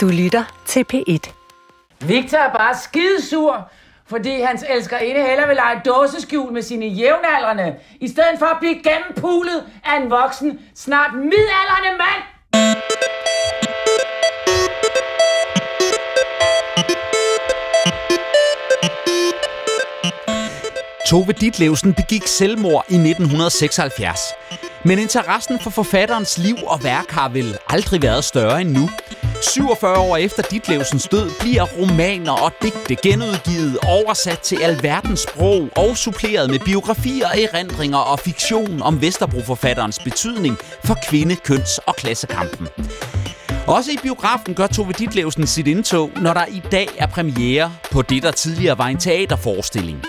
Du lytter til P1. Victor er bare skidesur, fordi hans elskerinde heller vil lege dåseskjul med sine jævnaldrende, i stedet for at blive gennempulet af en voksen, snart midaldrende mand. Tove Ditlevsen begik selvmord i 1976. Men interessen for forfatterens liv og værk har vel aldrig været større end nu. 47 år efter Ditlevsens død bliver romaner og digte genudgivet, oversat til alverdens sprog og suppleret med biografier, erindringer og fiktion om Vesterbro-forfatterens betydning for kvinde-, køns- og klassekampen. Også i biografen gør Tove Ditlevsen sit indtog, når der i dag er premiere på det, der tidligere var en teaterforestilling.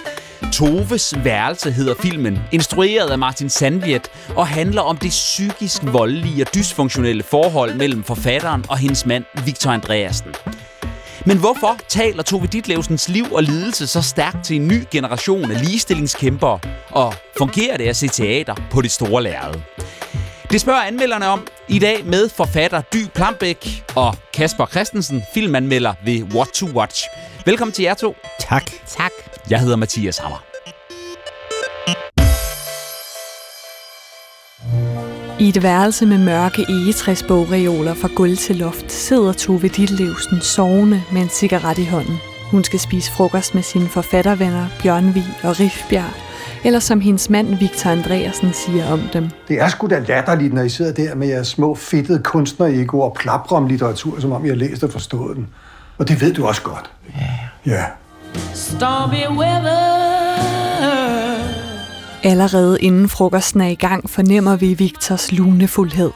Toves værelse hedder filmen, instrueret af Martin Sandviet, og handler om det psykisk voldelige og dysfunktionelle forhold mellem forfatteren og hendes mand, Victor Andreasen. Men hvorfor taler Tove Ditlevsens liv og lidelse så stærkt til en ny generation af ligestillingskæmpere, og fungerer det at se teater på det store lærred? Det spørger anmelderne om i dag med forfatter Dy Plambæk og Kasper Christensen, filmanmelder ved What to Watch. Velkommen til jer to. Tak. Tak. Jeg hedder Mathias Hammer. I et værelse med mørke egetræsbogreoler fra gulv til loft sidder Tove Ditlevsen sovende med en cigaret i hånden. Hun skal spise frokost med sine forfattervenner Bjørnvig og Rifbjerg, eller som hendes mand Victor Andreasen siger om dem. Det er sgu da latterligt, når I sidder der med jeres små fedtede kunstneregoer og plaprer om litteratur, som om I har læst og forstået den. Og det ved du også godt. Ja. Ja. Stormy weather. Allerede inden frokosten er i gang, fornemmer vi Victors lunefuldhed.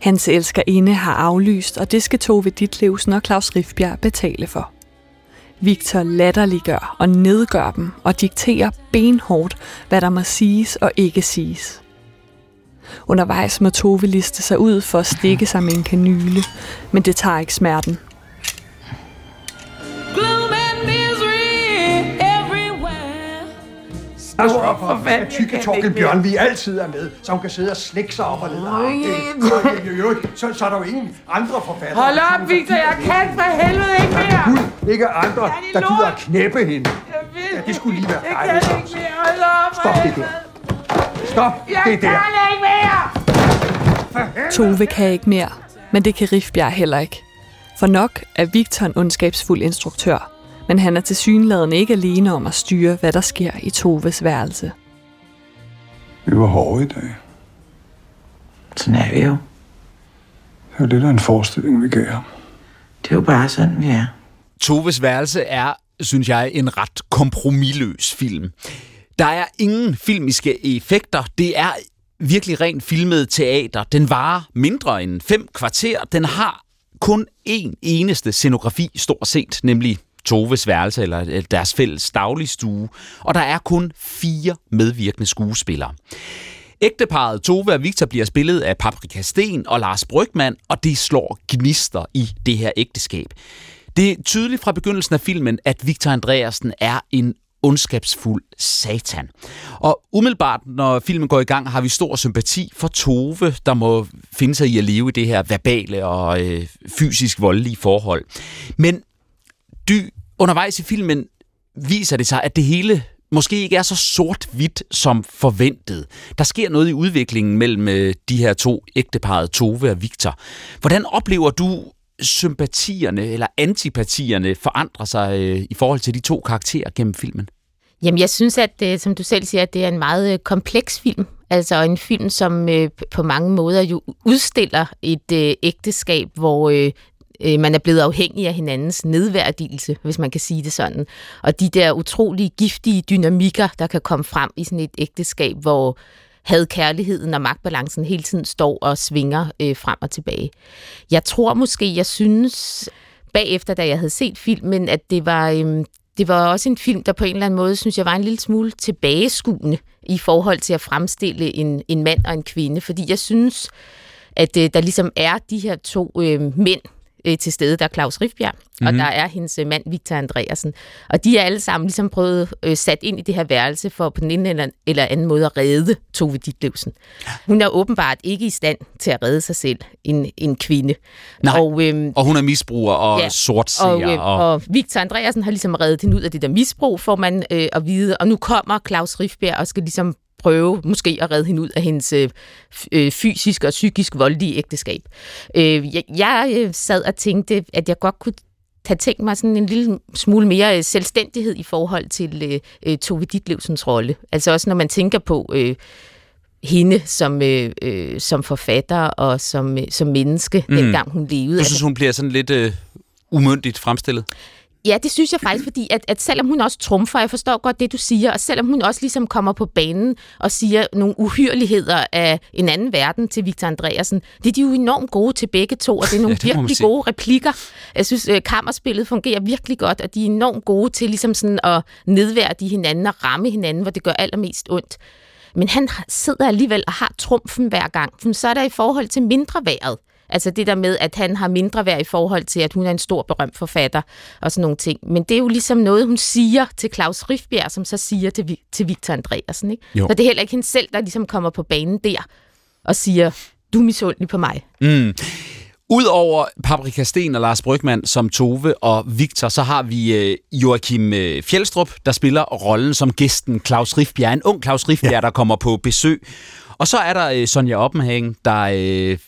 Hans elskerinde har aflyst, og det skal Tove Ditlevsen og Claus Rifbjerg betale for. Victor latterliggør og nedgør dem og dikterer benhårdt, hvad der må siges og ikke siges. Undervejs må Tove liste sig ud for at stikke sig med en kanyle, men det tager ikke smerten. Altså, for fanden, tykke Torkel Bjørnvig altid er med, så hun kan sidde og slikke sig op og ned. Jo, så, så er der jo ingen andre forfattere. Hold op, Victor, jeg kan for helvede ikke mere. Gud, ikke andre, er der gider at knæppe hende. Jeg Ja, det skulle lige være Jeg dejligt. kan ikke mere. Hold op. Stop det der. Stop Jeg det der. kan ikke mere. Tove kan ikke mere, men det kan Rifbjerg heller ikke. For nok er Victor en ondskabsfuld instruktør, men han er til synladen ikke alene om at styre, hvad der sker i Toves værelse. Vi var hårde i dag. Sådan er vi jo. Det var lidt af en forestilling, vi gav ham. Det er jo bare sådan, vi er. Toves værelse er, synes jeg, en ret kompromilløs film. Der er ingen filmiske effekter. Det er virkelig rent filmet teater. Den varer mindre end fem kvarter. Den har kun én eneste scenografi, stort set, nemlig Toves værelse, eller deres fælles dagligstue. Og der er kun fire medvirkende skuespillere. Ægteparet Tove og Victor bliver spillet af Paprika Sten og Lars Brygman, og det slår gnister i det her ægteskab. Det er tydeligt fra begyndelsen af filmen, at Victor Andreasen er en ondskabsfuld satan. Og umiddelbart, når filmen går i gang, har vi stor sympati for Tove, der må finde sig i at leve i det her verbale og øh, fysisk voldelige forhold. Men dy, undervejs i filmen viser det sig, at det hele måske ikke er så sort-hvidt som forventet. Der sker noget i udviklingen mellem øh, de her to ægteparet, Tove og Victor. Hvordan oplever du sympatierne eller antipatierne forandrer sig øh, i forhold til de to karakterer gennem filmen? Jamen, jeg synes, at øh, som du selv siger, at det er en meget øh, kompleks film. Altså en film, som øh, på mange måder jo udstiller et øh, ægteskab, hvor øh, øh, man er blevet afhængig af hinandens nedværdigelse, hvis man kan sige det sådan. Og de der utrolige giftige dynamikker, der kan komme frem i sådan et ægteskab, hvor had kærligheden og magtbalancen hele tiden står og svinger øh, frem og tilbage. Jeg tror måske, jeg synes bagefter, da jeg havde set filmen, at det var, øh, det var også en film, der på en eller anden måde, synes jeg, var en lille smule tilbageskuende i forhold til at fremstille en, en mand og en kvinde. Fordi jeg synes, at øh, der ligesom er de her to øh, mænd, øh, til stede. Der er Claus Rifbjerg, mm-hmm. og der er hendes øh, mand Victor Andreasen. Og de er alle sammen ligesom prøvet øh, sat ind i det her værelse for på den ene eller, eller anden måde at redde Tove Ditlevsen. Hun er åbenbart ikke i stand til at redde sig selv, en, en kvinde. Nej. Og, øhm, og hun er misbruger og ja, sortseer. Og, øh, og... og Victor Andreasen har ligesom reddet hende ud af det der misbrug, får man øh, at vide. Og nu kommer Claus Rifbjerg og skal ligesom prøve måske at redde hende ud af hendes øh, øh fysisk og psykisk voldelige ægteskab. Øh, jeg, jeg øh, sad og tænkte, at jeg godt kunne have tænkt mig sådan en lille smule mere øh, selvstændighed i forhold til øh, Tove Ditlevsens rolle. Altså også når man tænker på øh, hende som, øh, øh, som forfatter og som, øh, som menneske, mm. dengang hun levede. Du synes, hun bliver sådan lidt øh, umyndigt fremstillet? Ja, det synes jeg faktisk, fordi at, at selvom hun også trumfer, jeg forstår godt det, du siger, og selvom hun også ligesom kommer på banen og siger nogle uhyreligheder af en anden verden til Victor Andreasen, det er de jo enormt gode til begge to, og det er nogle ja, det virkelig gode replikker. Jeg synes, øh, kammerspillet fungerer virkelig godt, og de er enormt gode til ligesom sådan at nedværdige hinanden og ramme hinanden, hvor det gør allermest ondt. Men han sidder alligevel og har trumfen hver gang, så er der i forhold til mindre været. Altså det der med, at han har mindre værd i forhold til, at hun er en stor berømt forfatter og sådan nogle ting. Men det er jo ligesom noget, hun siger til Claus Rifbjerg, som så siger til, til Victor Andreasen. Ikke? Jo. Så det er heller ikke hende selv, der ligesom kommer på banen der og siger, du er misundelig på mig. Mm. Udover Paprika Sten og Lars Brygman som Tove og Victor, så har vi øh, Joachim øh, Fjeldstrup, der spiller rollen som gæsten Claus Rifbjerg. En ung Claus Rifbjerg, ja. der kommer på besøg. Og så er der øh, Sonja Oppenhagen, der øh,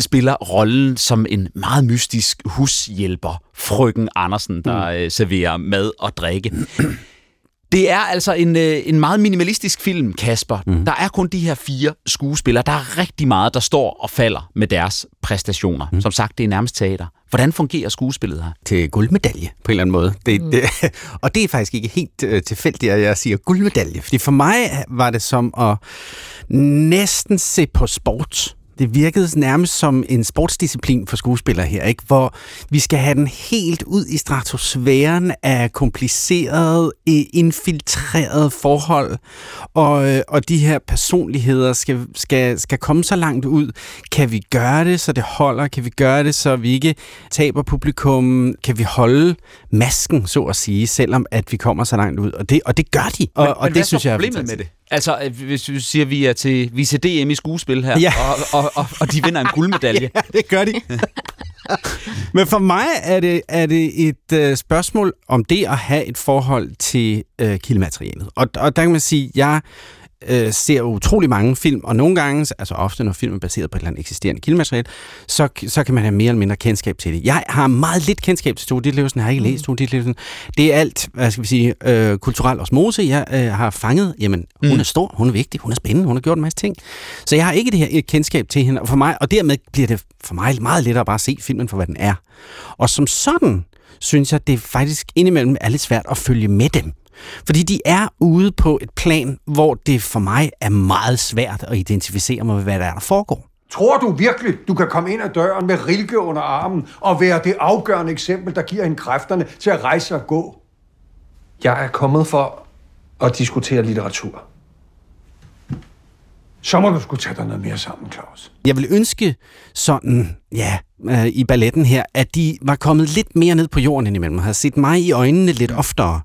spiller rollen som en meget mystisk hushjælper, frøken Andersen, der mm. øh, serverer mad og drikke. Det er altså en, øh, en meget minimalistisk film, Kasper. Mm. Der er kun de her fire skuespillere. Der er rigtig meget, der står og falder med deres præstationer. Mm. Som sagt, det er nærmest teater. Hvordan fungerer skuespillet her? Til guldmedalje, på en eller anden måde. Det, mm. det, og det er faktisk ikke helt øh, tilfældigt, at jeg siger guldmedalje. Fordi for mig var det som at næsten se på sport det virkede nærmest som en sportsdisciplin for skuespillere her, ikke? hvor vi skal have den helt ud i stratosfæren af komplicerede, infiltrerede forhold, og, øh, og de her personligheder skal, skal, skal komme så langt ud. Kan vi gøre det, så det holder? Kan vi gøre det, så vi ikke taber publikum? Kan vi holde masken, så at sige, selvom at vi kommer så langt ud? Og det, og det gør de, og, men, og men det synes jeg er problemet med det? Altså, øh, hvis du siger, at vi er til vi er DM i skuespil her, ja. og, og, og, og de vinder en guldmedalje. ja, det gør de. Men for mig er det, er det et uh, spørgsmål om det at have et forhold til uh, kildematerialet. Og, og der kan man sige, at jeg øh, ser utrolig mange film, og nogle gange, altså ofte når film er baseret på et eller andet eksisterende kildemateriale, så, så kan man have mere eller mindre kendskab til det. Jeg har meget lidt kendskab til Tove Ditlevsen, jeg har ikke mm. læst Tove Ditlevsen. Det er alt, hvad skal vi sige, øh, kulturel osmose, jeg øh, har fanget. Jamen, hun mm. er stor, hun er vigtig, hun er spændende, hun har gjort en masse ting. Så jeg har ikke det her kendskab til hende, og, for mig, og dermed bliver det for mig meget lettere bare at se filmen for, hvad den er. Og som sådan, synes jeg, det er faktisk indimellem er lidt svært at følge med dem. Fordi de er ude på et plan, hvor det for mig er meget svært at identificere mig med, hvad der er, der foregår. Tror du virkelig, du kan komme ind ad døren med Rilke under armen og være det afgørende eksempel, der giver hende kræfterne til at rejse og gå? Jeg er kommet for at diskutere litteratur. Så må du skulle tage dig noget mere sammen, Claus. Jeg vil ønske sådan, ja, øh, i balletten her, at de var kommet lidt mere ned på jorden indimellem, og havde set mig i øjnene lidt oftere.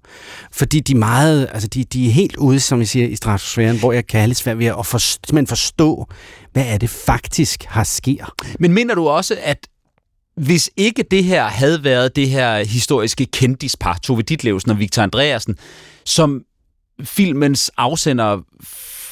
Fordi de meget, altså de, de er helt ude, som jeg siger, i stratosfæren, hvor jeg kan have lidt svært ved at forstå, forstå, hvad er det faktisk har sker. Men mener du også, at hvis ikke det her havde været det her historiske kendispar, Tove Ditlevsen og Victor Andreasen, som filmens afsender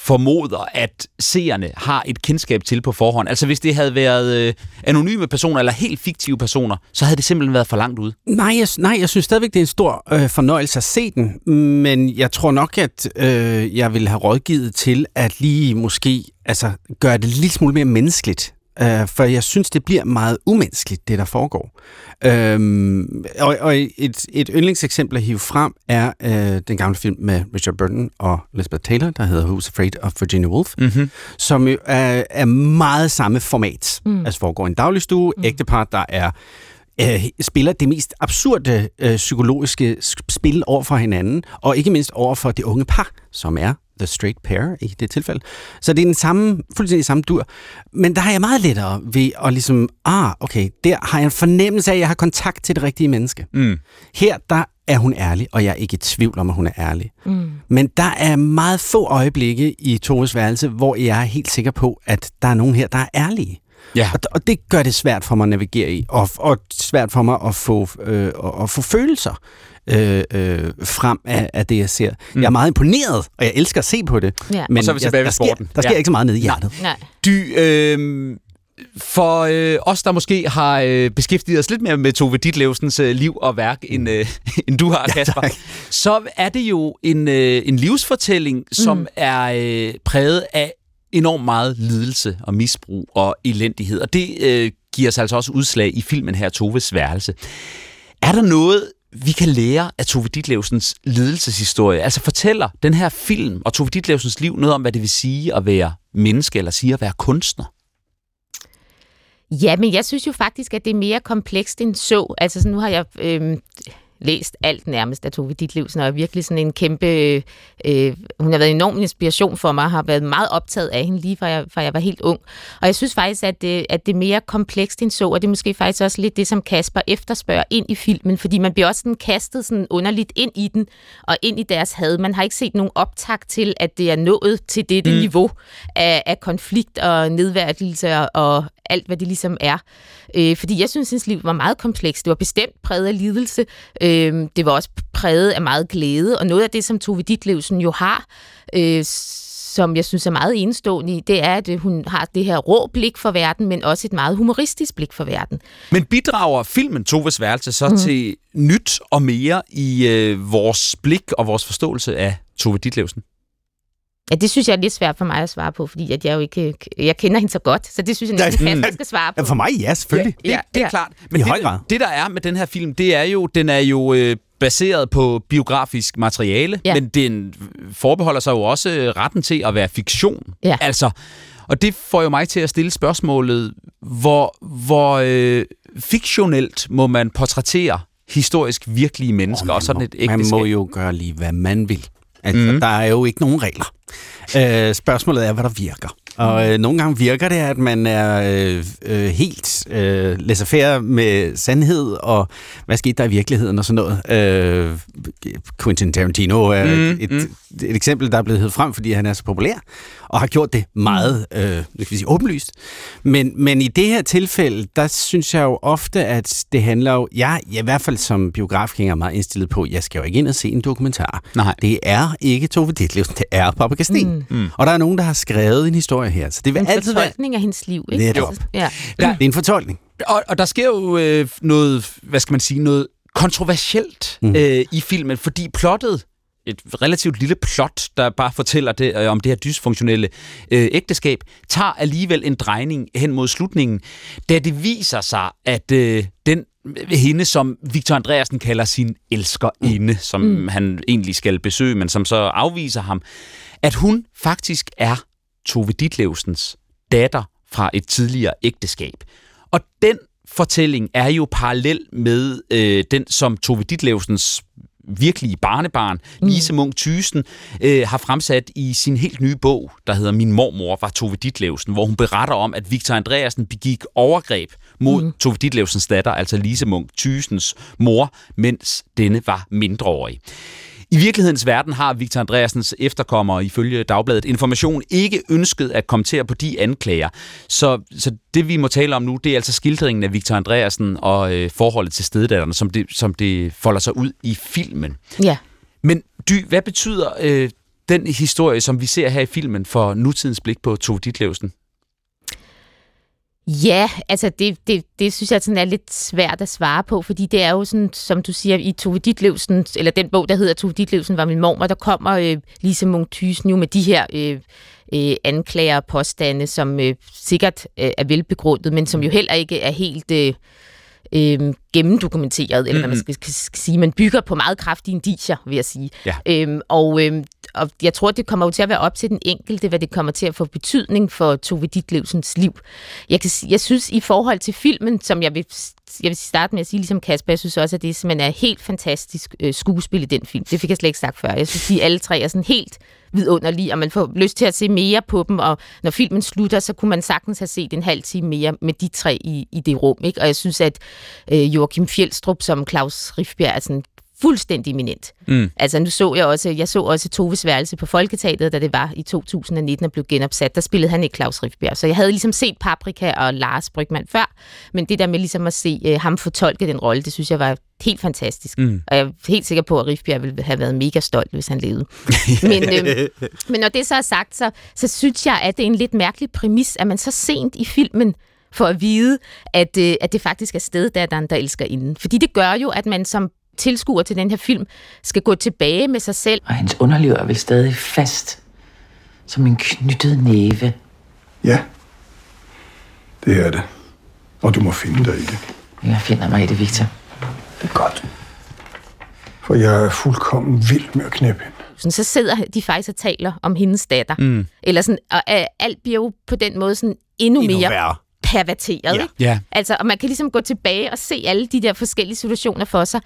formoder, at seerne har et kendskab til på forhånd. Altså hvis det havde været øh, anonyme personer eller helt fiktive personer, så havde det simpelthen været for langt ude. Nej, jeg, nej, jeg synes stadigvæk, det er en stor øh, fornøjelse at se den, men jeg tror nok, at øh, jeg vil have rådgivet til at lige måske altså, gøre det lidt smule mere menneskeligt. Uh, for jeg synes, det bliver meget umenneskeligt, det der foregår. Øhm, og og et, et yndlingseksempel at hive frem er uh, den gamle film med Richard Burton og Elizabeth Taylor, der hedder Who's Afraid of Virginia Woolf, mm-hmm. som jo er, er meget samme format. Mm. Altså foregår en dagligstue, mm. ægtepar, der er uh, spiller det mest absurde uh, psykologiske spil over for hinanden, og ikke mindst over for det unge par, som er The Straight Pair i det tilfælde. Så det er den samme, fuldstændig samme dur. Men der har jeg meget lettere ved at ligesom, ah, okay, der har jeg en fornemmelse af, at jeg har kontakt til det rigtige menneske. Mm. Her, der er hun ærlig, og jeg er ikke i tvivl om, at hun er ærlig. Mm. Men der er meget få øjeblikke i Toves værelse, hvor jeg er helt sikker på, at der er nogen her, der er ærlige. Ja. Og, og det gør det svært for mig at navigere i, og, og svært for mig at få, øh, at, at få følelser øh, øh, frem af, af det, jeg ser. Mm. Jeg er meget imponeret, og jeg elsker at se på det. Ja. Men Og så er vi jeg, tilbage ved der, sker, sporten. der sker Ja. ikke så meget nede i hjertet. Nej. Du, øh, for øh, os, der måske har øh, beskæftiget os lidt mere med Tove Ditlevsens øh, liv og værk, end, øh, end du har, Kasper, tak. så er det jo en, øh, en livsfortælling, som mm. er øh, præget af enormt meget lidelse og misbrug og elendighed. Og det øh, giver sig altså også udslag i filmen her, Toves værelse. Er der noget, vi kan lære af Tove Ditlevsens lidelseshistorie? Altså fortæller den her film og Tove Ditlevsens liv noget om, hvad det vil sige at være menneske, eller sige at være kunstner? Ja, men jeg synes jo faktisk, at det er mere komplekst end så. Altså, nu har jeg øh, læst alt nærmest af Tove Ditlevsen, og er virkelig sådan en kæmpe... Øh, hun har været en enorm inspiration for mig, har været meget optaget af hende, lige fra jeg, fra jeg var helt ung. Og jeg synes faktisk, at det, at det er mere komplekst end så, og det er måske faktisk også lidt det, som Kasper efterspørger ind i filmen, fordi man bliver også sådan kastet sådan underligt ind i den, og ind i deres had. Man har ikke set nogen optakt til, at det er nået til dette mm. niveau af, af konflikt og nedværdigelse og, og alt, hvad det ligesom er. Øh, fordi jeg synes, hendes liv var meget komplekst. Det var bestemt præget af lidelse. Øh, det var også præget af meget glæde. Og noget af det, som Tove Ditlevsen jo har, øh, som jeg synes er meget enestående i, det er, at hun har det her rå blik for verden, men også et meget humoristisk blik for verden. Men bidrager filmen Toves værelse så mm. til nyt og mere i øh, vores blik og vores forståelse af Tove Ditlevsen? Ja, det synes jeg er lidt svært for mig at svare på, fordi at jeg jo ikke jeg kender hende så godt, så det synes jeg næsten, Kasper skal svare på. Ja, for mig, ja, selvfølgelig. Det, ja, det er klart. Men I det, høj grad. det, der er med den her film, det er jo, den er jo øh, baseret på biografisk materiale, Ja. men den forbeholder sig jo også øh, retten til at være fiktion. Ja. Altså, og det får jo mig til at stille spørgsmålet, hvor, hvor øh, fiktionelt må man portrættere historisk virkelige mennesker og, og sådan et ægteskab? Man må jo gøre lige, hvad man vil. Altså, mm. Der er jo ikke nogen regler. Øh, spørgsmålet er, hvad der virker. Og øh, nogle gange virker det, at man er øh, øh, helt øh, laissez med sandhed, og hvad skete der i virkeligheden og sådan noget. Øh, Quentin Tarantino er Mm, et, mm. et eksempel, der er blevet hed frem, fordi han er så populær, og har gjort det meget øh, nu skal vi sige, åbenlyst. Men, men i det her tilfælde, der synes jeg jo ofte, at det handler jo... Jeg, jeg er i hvert fald som biografgænger meget indstillet på, jeg skal jo ikke ind og se en dokumentar. Nej. Det er ikke Tove Ditlevsen, det er Papa Kastin. Mm. Mm. Og der er nogen, der har skrevet en historie her, så det vil En altid være... fortolkning af hendes liv, ikke? Netop. Altså, ja. Der, Det er en fortolkning. og, og der sker jo øh, noget, hvad skal man sige, noget kontroversielt mm. øh, i filmen, fordi plottet et relativt lille plot, der bare fortæller det, øh, om det her dysfunktionelle øh, ægteskab, tager alligevel en drejning hen mod slutningen, da det viser sig, at øh, den hende, som Victor Andreasen kalder sin elskerinde, mm. som mm. han egentlig skal besøge, men som så afviser ham, at hun faktisk er Tove Ditlevsens datter fra et tidligere ægteskab. Og den fortælling er jo parallel med øh, den, som Tove Ditlevsens virkelige barnebarn, mm. Lise Munk Thysen, øh, har fremsat i sin helt nye bog, der hedder Min mormor var Tove Ditlevsen, hvor hun beretter om, at Victor Andreasen begik overgreb mod mm. Tove Ditlevsens datter, altså Lise Munk Thysens mor, mens denne var mindreårig. I virkelighedens verden har Victor Andreasens efterkommere ifølge Dagbladet Information ikke ønsket at kommentere på de anklager. Så, så det vi må tale om nu, det er altså skildringen af Victor Andreasen og øh, forholdet til steddatterne, som det, som det folder sig ud i filmen. ja. Men Dy, hvad betyder øh, den historie, som vi ser her i filmen, for nutidens blik på Tove Ditlevsen? Ja, altså det, det, det synes jeg sådan er lidt svært at svare på, fordi det er jo sådan, som du siger, i Tove Ditlevsen, eller den bog, der hedder Tove Ditlevsen var min mormor, der kommer øh, Lise Munk jo med de her øh, øh, anklager og påstande, som øh, sikkert øh, er velbegrundet, men som jo heller ikke er helt øh, øh, gennemdokumenteret, eller hvad man skal, skal, sige. Man bygger på meget kraftige indicier, vil jeg sige. Ja. Øhm, og, øhm, og jeg tror, det kommer jo til at være op til den enkelte, hvad det kommer til at få betydning for Tove Ditlevsens liv. Jeg, kan, jeg synes, i forhold til filmen, som jeg vil, jeg vil starte med at sige, ligesom Kasper, jeg synes også, at det simpelthen er helt fantastisk øh, skuespil i den film. Det fik jeg slet ikke sagt før. Jeg synes, de alle tre er sådan helt vidunderlige, og man får lyst til at se mere på dem, og når filmen slutter, så kunne man sagtens have set en halv time mere med de tre i, i det rum. Ikke? Og jeg synes, at øh, Joachim Fjeldstrup som Claus Rifbjerg er sådan fuldstændig eminent. Mm. Altså nu så jeg også, jeg så også Toves værelse på Folketeateret, da det var i 2019 og blev genopsat. Der spillede han ikke Claus Rifbjerg. Så jeg havde ligesom set Paprika og Lars Brygman før, men det der med ligesom at se uh, ham fortolke den rolle, det synes jeg var helt fantastisk. Mm. Og jeg er helt sikker på, at Rifbjerg ville have været mega stolt, hvis han levede. men, øh, men når det så er sagt, så, så synes jeg, at det er en lidt mærkelig præmis, at man så sent i filmen for at vide, at, øh, at det faktisk er steddatteren, der elsker inden. Fordi det gør jo, at man som tilskuer til den her film, skal gå tilbage med sig selv. Og hendes underliv er vel stadig fast, som en knyttet næve. Ja, det er det. Og du må finde dig i det. Jeg finder mig i det, Victor. Det er godt. For jeg er fuldkommen vild med at knæppe hende. Sådan, så sidder de faktisk og taler om hendes datter. Mm. Eller sådan, og øh, alt bliver jo på den måde sådan endnu, endnu mere værre perverteret. Ja. Ikke? Ja. Altså, og man kan ligesom gå tilbage og se alle de der forskellige situationer for sig.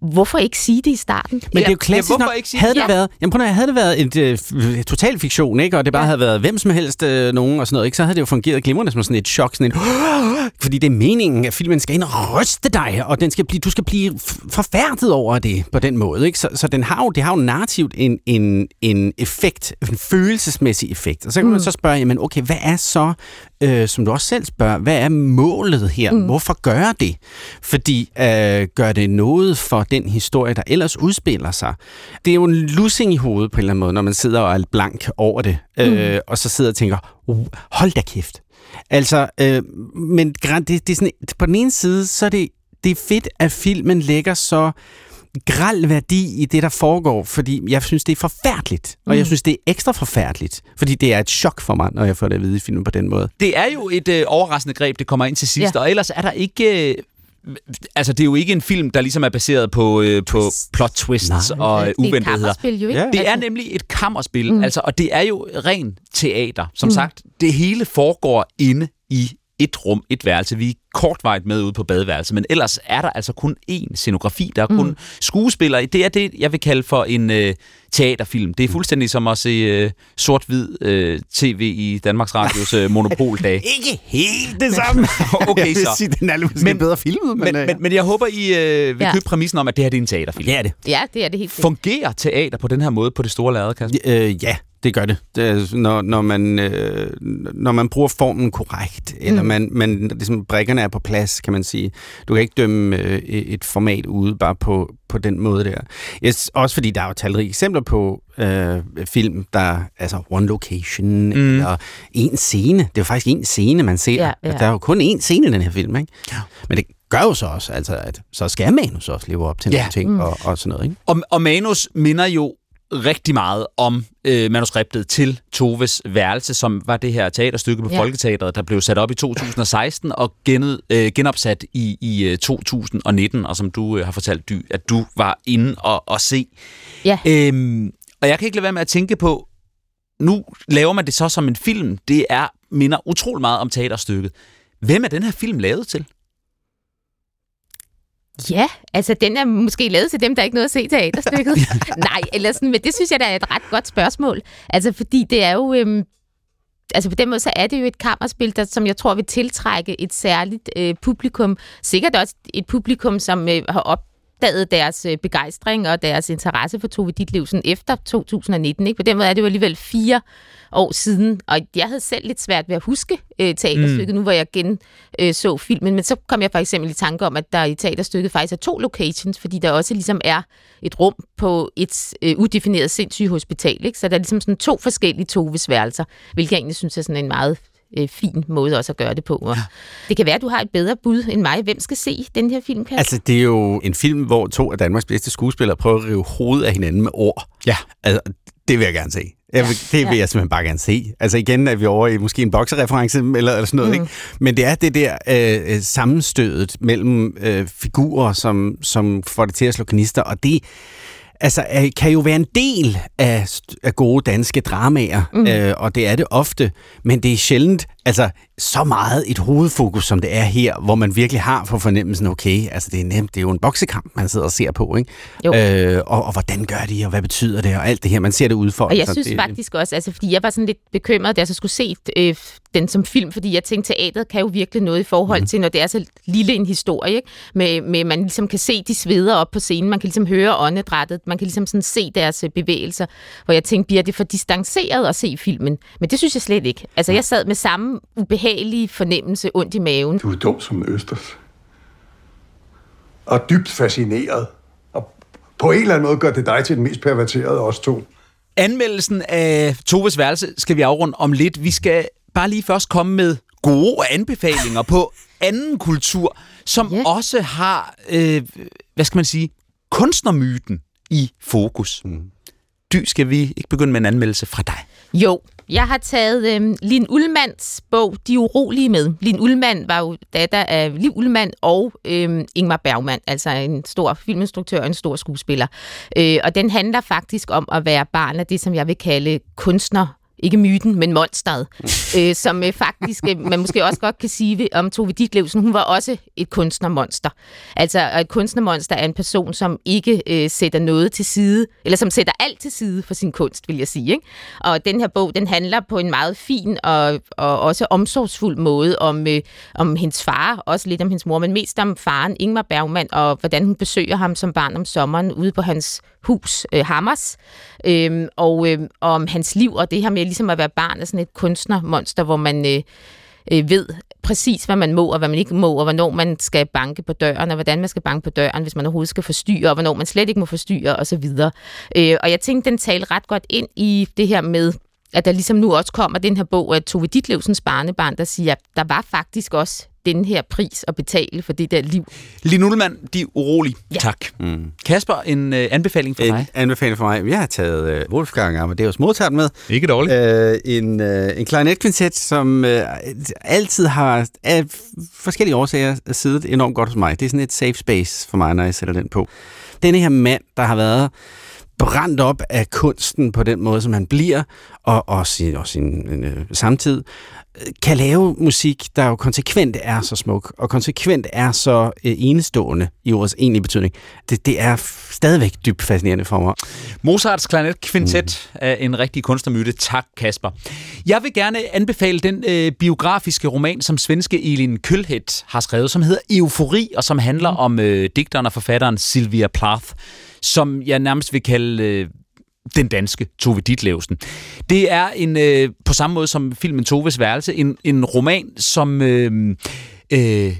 Hvorfor ikke sige det i starten? Men det er jo klassisk ja, nok. Ikke sige havde det, ja. været, jamen, prøv at, havde det været et uh, total fiktion, ikke? og det bare ja. havde været hvem som helst uh, nogen og sådan noget, ikke? så havde det jo fungeret glimrende som sådan et chok. Sådan en, fordi det er meningen, at filmen skal ind og ryste dig, og den skal blive, du skal blive forfærdet over det på den måde. Ikke? Så, så den har jo, det har jo narrativt en, en, en effekt, en følelsesmæssig effekt. Og så kan mm. man så spørge, jamen okay, hvad er så, øh, som du også selv spørger, hvad er målet her? Mm. Hvorfor gør det? Fordi øh, gør det noget for den historie, der ellers udspiller sig? Det er jo en lussing i hovedet på en eller anden måde, når man sidder og er blank over det, øh, mm. og så sidder og tænker, hold da kæft. Altså, øh, men det, det er sådan, på den ene side, så er det, det er fedt, at filmen lægger så græld værdi i det, der foregår, fordi jeg synes, det er forfærdeligt. Og jeg mm. synes, det er ekstra forfærdeligt, fordi det er et chok for mig, når jeg får det at vide i filmen på den måde. Det er jo et øh, overraskende greb, det kommer ind til sidst, ja. og ellers er der ikke... Øh, altså, det er jo ikke en film, der ligesom er baseret på, øh, på plot twists Nej. og uventetheder. Det er jo ikke? Ja. Det er nemlig et kammerspil, mm. altså, og det er jo ren teater. Som mm. sagt, det hele foregår inde i et rum, et værelse. Vi er kortvejt med ude på badeværelset, men ellers er der altså kun én scenografi. Der er kun mm. skuespillere. Det er det, jeg vil kalde for en øh, teaterfilm. Det er fuldstændig som at se øh, sort-hvid øh, tv i Danmarks Radios øh, monopoldag. Ikke helt det samme. okay, så. Sige, den er måske men, bedre filmet. Men, men, øh, men, men jeg håber, I øh, vil ja. købe præmissen om, at det her det er en teaterfilm. Det er det. Ja, det er det helt Fungerer teater på den her måde på det store lærred, Kasper? Øh, ja, det gør det. det er, når, når, man, øh, når man bruger formen korrekt, mm. eller man, man, ligesom, brækkerne er på plads, kan man sige. Du kan ikke dømme øh, et format ude bare på, på den måde der. Yes, også fordi der er jo talrige eksempler på øh, film, der altså one location, mm. eller en scene. Det er jo faktisk en scene, man ser. Ja, ja. Der er jo kun én scene i den her film, ikke? Ja. Men det gør jo så også, altså, at så skal manus også leve op til ja. nogle ting mm. og, og sådan noget. Ikke? Og, og manus minder jo rigtig meget om øh, manuskriptet til Toves værelse, som var det her teaterstykke på ja. Folketeateret, der blev sat op i 2016 og genet, øh, genopsat i, i øh, 2019, og som du øh, har fortalt, Dy, at du var inde og, og se. Ja. Øhm, og jeg kan ikke lade være med at tænke på, nu laver man det så som en film. Det er minder utrolig meget om teaterstykket. Hvem er den her film lavet til? Ja, altså den er måske lavet til dem, der ikke nåede at se teaterstykket. Nej, eller sådan, men det synes jeg da er et ret godt spørgsmål. Altså fordi det er jo... Øhm, altså på den måde, så er det jo et kammerspil, der, som jeg tror vil tiltrække et særligt øh, publikum. Sikkert også et publikum, som øh, har op, opdaget deres øh, begejstring og deres interesse for Tove Ditlevsen efter 2019. Ikke? På den måde er det jo alligevel fire år siden, og jeg havde selv lidt svært ved at huske øh, teaterstykket, mm. nu hvor jeg gen øh, så filmen, men så kom jeg for eksempel i tanke om, at der i teaterstykket faktisk er to locations, fordi der også ligesom er et rum på et øh, udefineret sindssygehospital, ikke? så der er ligesom sådan to forskellige Toves værelser, hvilket jeg egentlig synes er sådan en meget øh, fin måde også at gøre det på. Og ja. Det kan være, at du har et bedre bud end mig. Hvem skal se den her film, Kasper? Altså, det er jo en film, hvor to af Danmarks bedste skuespillere prøver at rive hovedet af hinanden med ord. Ja. Altså, det vil jeg gerne se. Jeg vil, det vil ja. jeg simpelthen bare gerne se. Altså igen er vi over i måske en boksereference eller, eller sådan noget, mm. ikke? Men det er det der øh, øh, sammenstødet mellem øh, figurer, som, som får det til at slå knister, og det altså, øh, kan jo være en del af, af gode danske dramaer, mm. øh, og det er det ofte, men det er sjældent altså, så meget et hovedfokus, som det er her, hvor man virkelig har for fornemmelsen, okay, altså det er nemt, det er jo en boksekamp, man sidder og ser på, ikke? Jo. Øh, og, og hvordan gør de, og hvad betyder det, og alt det her, man ser det ud for. Og jeg synes det, faktisk også, altså fordi jeg var sådan lidt bekymret, da jeg så skulle se øh, den som film, fordi jeg tænkte, teateret kan jo virkelig noget i forhold mm. til, når det er så lille en historie, ikke? Med, med man ligesom kan se de sveder op på scenen, man kan ligesom høre åndedrættet, man kan ligesom sådan se deres øh, bevægelser, hvor jeg tænkte, bliver det for distanceret at se filmen? Men det synes jeg slet ikke. Altså jeg sad med samme ubehagelige fornemmelse ondt i maven. Du er dum som Østers. Og dybt fascineret. Og på en eller anden måde gør det dig til den mest perverterede af os to. Anmeldelsen af Toves værelse skal vi afrunde om lidt. Vi skal bare lige først komme med gode anbefalinger på anden kultur, som Ja. også har, øh, hvad skal man sige, kunstnermyten i fokus. Mm. Dy, skal vi ikke begynde med en anmeldelse fra dig? Jo, jeg har taget øh, Lin Ullmanns bog De Urolige med. Lin Ullmann var jo datter af Liv Ullmann og øh, Ingmar Bergman, altså en stor filminstruktør og en stor skuespiller. Øh, og den handler faktisk om at være barn af det, som jeg vil kalde kunstner ikke myten, men monsteret, øh, som øh, faktisk, øh, man måske også godt kan sige om Tove Ditlevsen, hun var også et kunstnermonster. Altså, et kunstnermonster er en person, som ikke øh, sætter noget til side, eller som sætter alt til side for sin kunst, vil jeg sige. Ikke? Og den her bog, den handler på en meget fin og, og også omsorgsfuld måde om, øh, om hendes far, også lidt om hendes mor, men mest om faren, Ingmar Bergman, og hvordan hun besøger ham som barn om sommeren ude på hans hus, øh, Hammers, øh, og, øh, om hans liv, og det her med ligesom at være barn af sådan et kunstnermonster, hvor man øh, øh, ved præcis, hvad man må og hvad man ikke må, og hvornår man skal banke på døren, og hvordan man skal banke på døren, hvis man overhovedet skal forstyrre, og hvornår man slet ikke må forstyrre, osv. Øh, og jeg tænkte, den talte ret godt ind i det her med, at der ligesom nu også kommer den her bog af Tove Ditlevsens barnebarn, der siger, at der var faktisk også den her pris at betale for det der liv. Lin Ullmann, de er urolige. Ja. Tak. Mm. Kasper, en øh, anbefaling fra En dig? anbefaling for mig. Jeg har taget øh, Wolfgang Amadeus Mozart med. Ikke dårligt. Øh, en, øh, en klarinetkvintet, som øh, altid har af forskellige årsager siddet enormt godt hos mig. Det er sådan et safe space for mig, når jeg sætter den på. Denne her mand, der har været brændt op af kunsten på den måde, som han bliver, og, og sin, og sin øh, samtid, kan lave musik, der jo konsekvent er så smuk, og konsekvent er så øh, enestående i ordets egentlige betydning. Det, det er stadigvæk dybt fascinerende for mig. Mozarts Klarinet Quintet mm. er en rigtig kunstnermyte. Tak, Kasper. Jeg vil gerne anbefale den øh, biografiske roman, som svenske Elin Kølhed har skrevet, som hedder Eufori, og som handler mm. om øh, digteren og forfatteren Sylvia Plath, som jeg nærmest vil kalde... Øh, den danske Tove Ditlevsen. Det er en øh, på samme måde som filmen Toves værelse en, en roman som øh, øh,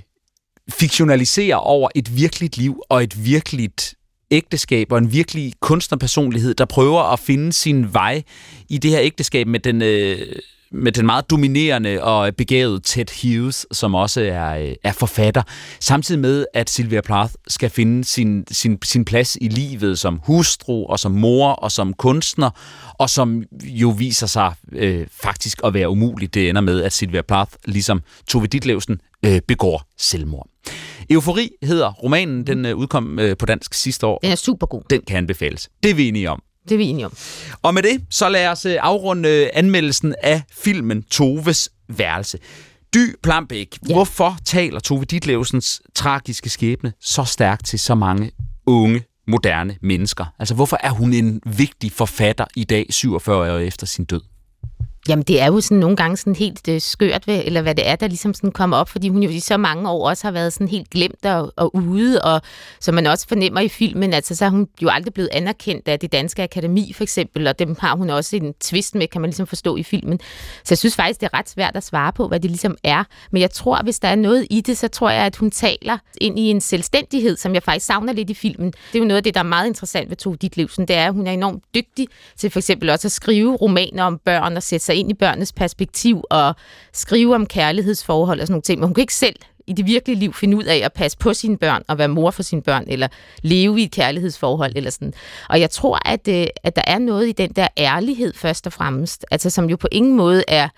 fiktionaliserer over et virkeligt liv og et virkeligt ægteskab og en virkelig kunstnerpersonlighed, der prøver at finde sin vej i det her ægteskab med den, øh, med den meget dominerende og begavede Ted Hughes, som også er, øh, er forfatter. Samtidig med, at Sylvia Plath skal finde sin, sin, sin plads i livet som hustru og som mor og som kunstner, og som jo viser sig øh, faktisk at være umuligt. Det ender med, at Sylvia Plath, ligesom Tove Ditlevsen, øh, begår selvmord. Eufori hedder romanen, den øh, udkom øh, på dansk sidste år. Den er super god. Den kan anbefales. Det er vi enige om. Det er vi enige om. Og med det, så lad os øh, afrunde øh, anmeldelsen af filmen Toves værelse. Dy Plambæk, ja. hvorfor taler Tove Ditlevsens tragiske skæbne så stærkt til så mange unge, moderne mennesker? Altså, hvorfor er hun en vigtig forfatter i dag, 47 år efter sin død? Jamen, det er jo sådan nogle gange sådan helt øh, skørt, ved, eller hvad det er, der ligesom sådan kommer op, fordi hun jo i så mange år også har været sådan helt glemt og, og ude, og som man også fornemmer i filmen, altså så er hun jo aldrig blevet anerkendt af det danske akademi for eksempel, og dem har hun også en twist med, kan man ligesom forstå i filmen. Så jeg synes faktisk, det er ret svært at svare på, hvad det ligesom er, men jeg tror, hvis der er noget i det, så tror jeg, at hun taler ind i en selvstændighed, som jeg faktisk savner lidt i filmen. Det er jo noget af det, der er meget interessant ved Tove Ditlevsen, det er, at hun er enormt dygtig til for eksempel også at skrive romaner om børn og sætte sig ind i børnenes perspektiv og skrive om kærlighedsforhold og sådan nogle ting, men hun kan ikke selv i det virkelige liv finde ud af at passe på sine børn og være mor for sine børn, eller leve i et kærlighedsforhold, eller sådan. Og jeg tror, at, øh, at der er noget i den der ærlighed først og fremmest, altså som jo på ingen måde er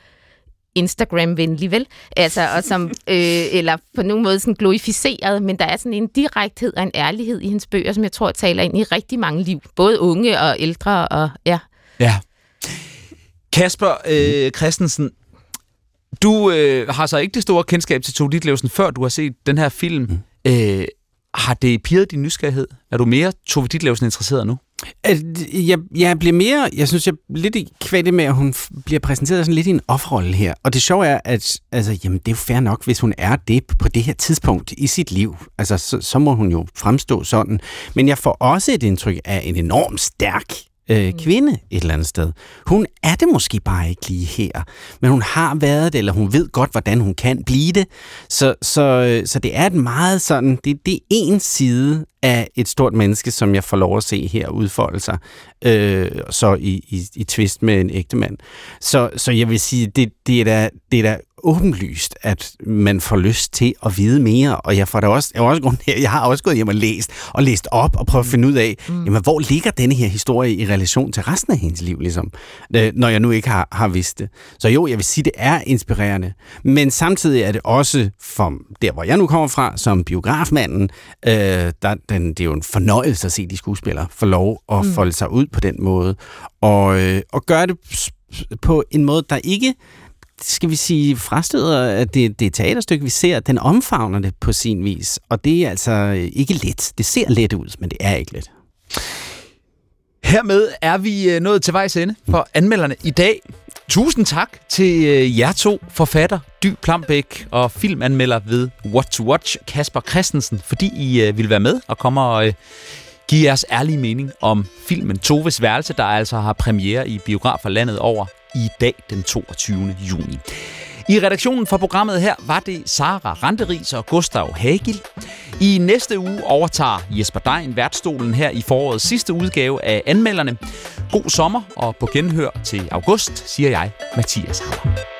Instagram-venlig, vel? Altså, og som, øh, eller på nogen måde sådan glorificeret, men der er sådan en direkthed og en ærlighed i hendes bøger, som jeg tror taler ind i rigtig mange liv. Både unge og ældre, og ja. Ja. Kasper øh, Christensen, du øh, har så ikke det store kendskab til Tove Ditlevsen, før du har set den her film. Mm. Øh, har det pirret din nysgerrighed? Er du mere Tove Ditlevsen interesseret nu? Jeg, jeg bliver mere, jeg synes, jeg er lidt i kvæde med, at hun bliver præsenteret sådan lidt i en offerrolle her. Og det sjove er, at altså, jamen, det er jo fair nok, hvis hun er det på det her tidspunkt i sit liv. Altså, så, så må hun jo fremstå sådan. Men jeg får også et indtryk af en enormt stærk øh, mm. kvinde et eller andet sted. Hun er det måske bare ikke lige her, men hun har været det, eller hun ved godt, hvordan hun kan blive det. Så, så, øh, så det er et meget sådan, det, det er en side af et stort menneske, som jeg får lov at se her udfolde sig, øh, så i, i, i twist med en ægte mand. Så, så jeg vil sige, det, det, er da, det er da åbenlyst, at man får lyst til at vide mere, og jeg får da også, jeg, også grund, jeg har også gået hjem og læst, og læst op og prøvet at finde ud af, mm. jamen, hvor ligger denne her historie i relation til resten af hendes liv, ligesom, øh, når jeg nu ikke har, har vidst det. Så jo, jeg vil sige, det er inspirerende, men samtidig er det også, for der hvor jeg nu kommer fra, som biografmanden, øh, der, den, det er jo en fornøjelse at se de skuespillere få lov at mm. folde sig ud på den måde, og, øh, og gøre det på en måde, der ikke skal vi sige, frastøder, at det, det er teaterstykke, vi ser, den omfavner det på sin vis. Og det er altså øh, ikke let. Det ser let ud, men det er ikke let. Hermed er vi øh, nået til vejs ende for anmelderne i dag. Tusind tak til øh, jer to, forfatter Dy Plambæk og filmanmelder ved What to Watch, Kasper Christensen, fordi I vil være med og kommer og give jeres ærlige mening om filmen Toves Værelse, der altså har premiere i biografer landet over i dag den 22. juni. I redaktionen for programmet her var det Sara Randeris og Gustav Hagel. I næste uge overtager Jesper Dein værtstolen her i forårets sidste udgave af Anmelderne. God sommer og på genhør til august, siger jeg, Mathias Haller.